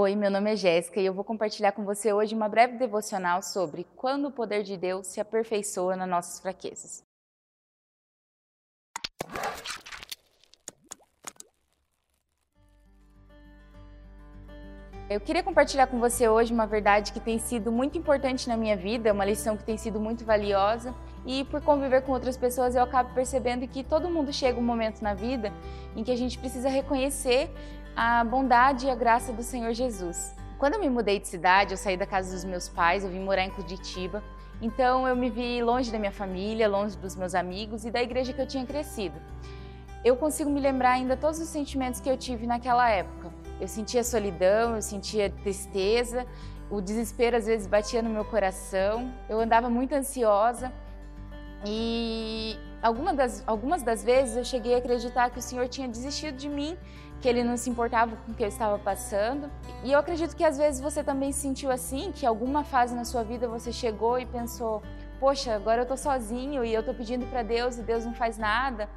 Oi, meu nome é Jéssica e eu vou compartilhar com você hoje uma breve devocional sobre quando o poder de Deus se aperfeiçoa nas nossas fraquezas. Eu queria compartilhar com você hoje uma verdade que tem sido muito importante na minha vida, uma lição que tem sido muito valiosa e por conviver com outras pessoas eu acabo percebendo que todo mundo chega um momento na vida em que a gente precisa reconhecer a bondade e a graça do Senhor Jesus. Quando eu me mudei de cidade, eu saí da casa dos meus pais, eu vim morar em Curitiba, então eu me vi longe da minha família, longe dos meus amigos e da igreja que eu tinha crescido. Eu consigo me lembrar ainda todos os sentimentos que eu tive naquela época. Eu sentia solidão, eu sentia tristeza, o desespero às vezes batia no meu coração, eu andava muito ansiosa e algumas das, algumas das vezes eu cheguei a acreditar que o Senhor tinha desistido de mim, que Ele não se importava com o que eu estava passando. E eu acredito que às vezes você também sentiu assim, que alguma fase na sua vida você chegou e pensou: poxa, agora eu estou sozinho e eu estou pedindo para Deus e Deus não faz nada.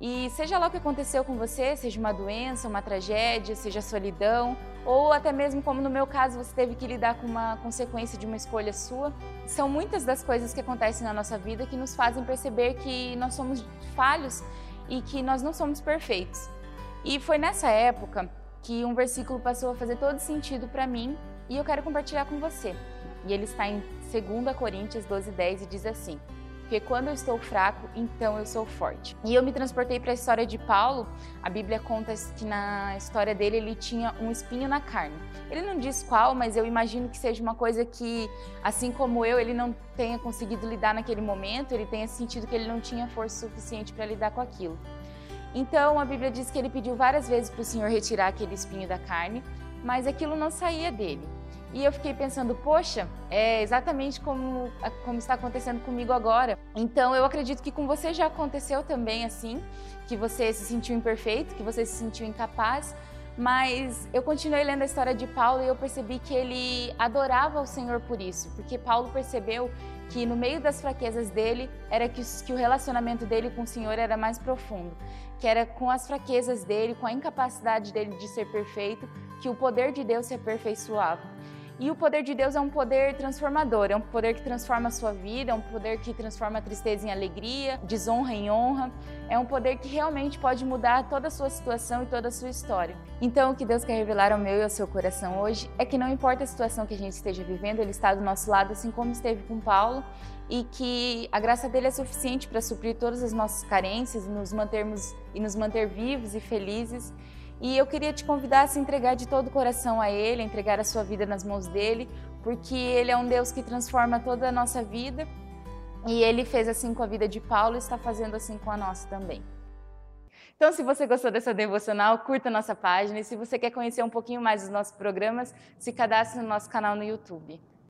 E seja lá o que aconteceu com você, seja uma doença, uma tragédia, seja solidão, ou até mesmo como no meu caso você teve que lidar com uma consequência de uma escolha sua, são muitas das coisas que acontecem na nossa vida que nos fazem perceber que nós somos falhos e que nós não somos perfeitos. E foi nessa época que um versículo passou a fazer todo sentido para mim e eu quero compartilhar com você. E ele está em 2 Coríntios 12:10 e diz assim: porque quando eu estou fraco, então eu sou forte. E eu me transportei para a história de Paulo. A Bíblia conta que na história dele ele tinha um espinho na carne. Ele não diz qual, mas eu imagino que seja uma coisa que, assim como eu, ele não tenha conseguido lidar naquele momento, ele tenha sentido que ele não tinha força suficiente para lidar com aquilo. Então a Bíblia diz que ele pediu várias vezes para o Senhor retirar aquele espinho da carne, mas aquilo não saía dele. E eu fiquei pensando, poxa, é exatamente como, como está acontecendo comigo agora. Então eu acredito que com você já aconteceu também assim, que você se sentiu imperfeito, que você se sentiu incapaz, mas eu continuei lendo a história de Paulo e eu percebi que ele adorava o Senhor por isso, porque Paulo percebeu que no meio das fraquezas dele era que, que o relacionamento dele com o Senhor era mais profundo, que era com as fraquezas dele, com a incapacidade dele de ser perfeito, que o poder de Deus se aperfeiçoava. E o poder de Deus é um poder transformador, é um poder que transforma a sua vida, é um poder que transforma a tristeza em alegria, desonra em honra. É um poder que realmente pode mudar toda a sua situação e toda a sua história. Então, o que Deus quer revelar ao meu e ao seu coração hoje é que não importa a situação que a gente esteja vivendo, Ele está do nosso lado, assim como esteve com Paulo, e que a graça dele é suficiente para suprir todas as nossas carências nos mantermos e nos manter vivos e felizes. E eu queria te convidar a se entregar de todo o coração a Ele, a entregar a sua vida nas mãos dele, porque Ele é um Deus que transforma toda a nossa vida e Ele fez assim com a vida de Paulo e está fazendo assim com a nossa também. Então, se você gostou dessa devocional, curta nossa página e se você quer conhecer um pouquinho mais dos nossos programas, se cadastre no nosso canal no YouTube.